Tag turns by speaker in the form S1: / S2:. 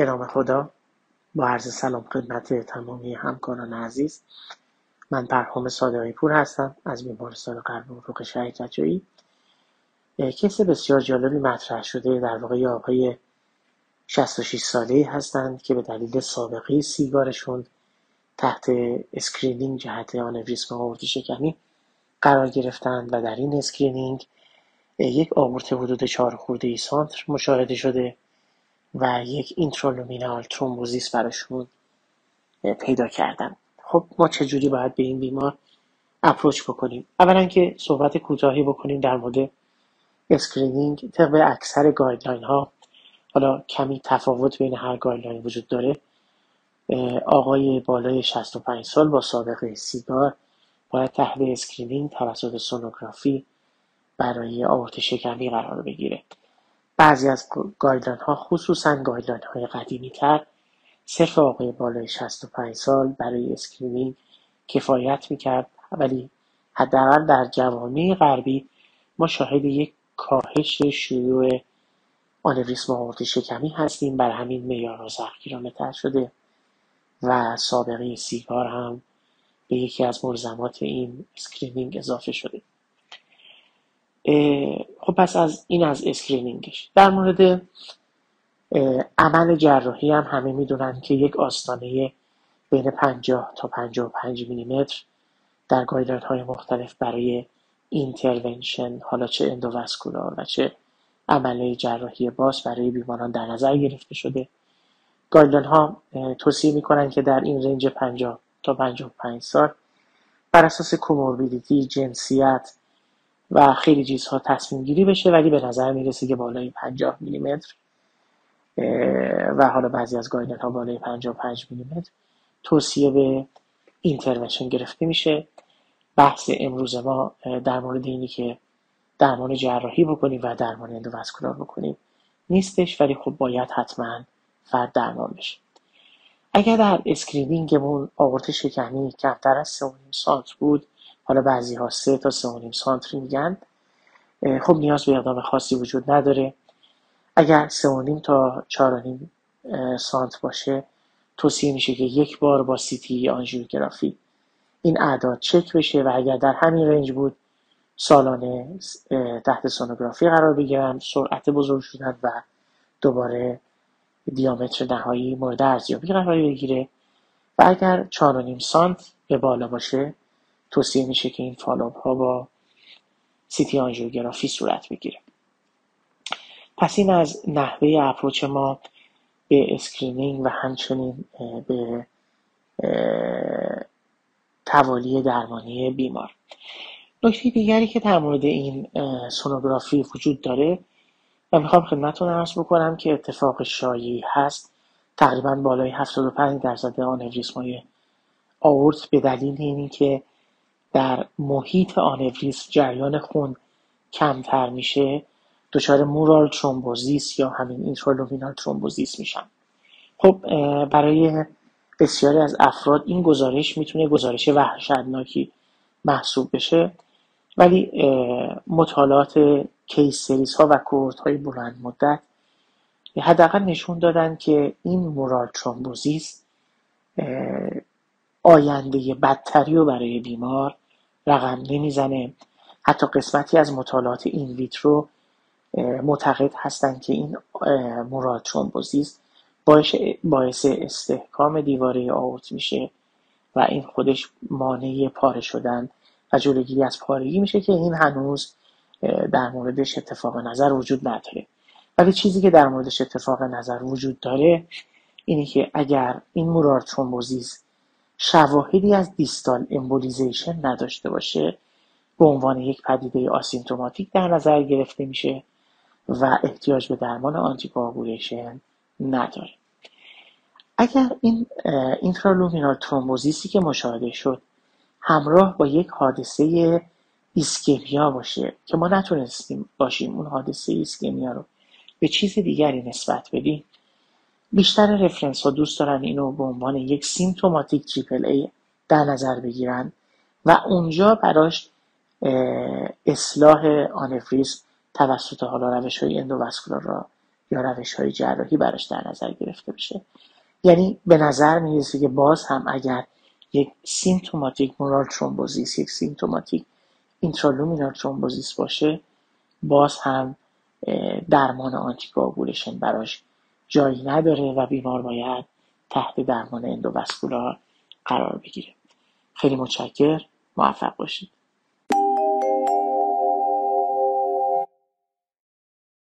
S1: به نام خدا با عرض سلام خدمت تمامی همکاران عزیز من پرهام صادقی پور هستم از بیمارستان قلب عروق شهید رجایی. case بسیار جالبی مطرح شده در واقع آقای 66 ساله هستند که به دلیل سابقه سیگارشون تحت screening جهت آنوریسم آئورت شکمی قرار گرفتند و در این screening یک آئورت حدود 4 خورده ای سانت مشاهده شده. و یک intraluminal thrombosis براشون پیدا کردن خب ما چجوری باید به این بیمار approach بکنیم؟ اولا که صحبت کوتاهی بکنیم در مورد screening. طبق اکثر guideline ها حالا کمی تفاوت بین هر guideline وجود داره آقای بالای 65 سال با سابقه سیگار باید تحت screening توسط سونوگرافی برای آئورت شکمی قرار بگیره. بعضی از guideline ها خصوصا guideline های قدیمی تر صرف آقای بالای 65 سال برای screening کفایت می‌کرد. ولی حداقل در جوامع غربی ما شاهد یک کاهش شیوع آنوریسم آئورت شکمی هستیم. بر همین معیارها سختگیرانه شده و سابقه سیگار هم به یکی از ملزمات این screening اضافه شده. خب پس از این از screening ش. در مورد عمل جراحی هم همه می‌دونن که یک آستانه بین 50 تا 55 میلیمتر در guideline های مختلف برای intervention حالا چه endovascular و چه عمل جراحی باز برای بیماران در نظر گرفته شده. guideline ها توصیه می‌کنن که در این range 50 تا 55 سال بر اساس comorbidity جنسیت و خیلی چیزها تصمیم گیری بشه ولی به نظر می‌رسه که بالای 50 میلیمتر و حالا بعضی از guideline ها بالای 55 میلیمتر. توصیه به intervention گرفته میشه. بحث امروز ما در مورد اینی که درمان جراحی بکنیم و درمان endovascular بکنیم. نیستش ولی خب باید حتما فرد درمان بشه. اگر در screening مون آئورت شکمی کمتر از 3.5 سانت بود حالا بعضی ها 3 تا 3.5 سانت میگن. خب نیاز به اقدام خاصی وجود نداره. اگر 3.5 تا 4.5 سانت باشه توصیه میشه که یک بار با CT angiography این اعداد چک بشه و اگر در همین range بود سالانه تحت سونوگرافی قرار بگیرن سرعت بزرگ شدن و دوباره diameter نهایی مورد ارزیابی قرار بگیره. و اگر 4.5 سانت به بالا باشه توصیه میشه که این follow-up ها با CT آنژیوگرافی صورت بگیره. پس این از نحوه approach ما به screening و همچنین به توالی درمانی بیمار. نکته دیگری که در مورد این سونوگرافی وجود داره و می‌خوام خدمتتون ارز بکنم که اتفاق شایعی هست. تقریبا بالای 75 درصد آنوریسم های آورت به دلیل اینی که در محیط آنوریسم جریان خون کمتر میشه دچار mural thrombosis یا همین intraluminal thrombosis میشن. خب برای بسیاری از افراد این گزارش می‌تونه گزارش وحشتناکی محسوب بشه ولی مطالعات case series ها و cohort های بلند مدت حداقل نشون دادن که این mural thrombosis آینده بدتری رو برای بیمار رقم نمی‌زنه حتی قسمتی از مطالعات in vitro معتقد هستند که این mural thrombosis باعث استحکام دیواره آورت میشه و این خودش مانع پاره شدن و جلوگیری از پارگی میشه که این هنوز در موردش اتفاق نظر وجود نداره. ولی چیزی که در موردش اتفاق نظر وجود داره اینه که اگر این mural thrombosis شواهدی از distal embolization نداشته باشه. به عنوان یک پدیده asymptomatic در نظر گرفته میشه و احتیاج به درمان anticoagulation نداره. اگر این intraluminal thrombosis ی که مشاهده شد همراه با یک حادثه ischemia باشه که ما نتونستیم باشیم اون حادثه ischemia رو به چیز دیگری نسبت بدیم بیشتر reference ها دوست دارن اینو به عنوان یک symptomatic triple A در نظر بگیرن و اونجا براش اصلاح آنوریسم توسط حالا روش های endovascular را یا روش های جراحی براش در نظر گرفته بشه. یعنی به نظر می‌رسه که باز هم اگر یک symptomatic mural thrombosis یک symptomatic intraluminal thrombosis باشه باز هم درمان anticoagulation براش جایی نداره و بیمار باید تحت درمان اندوواسکولار قرار بگیره. خیلی متشکر موفق باشید.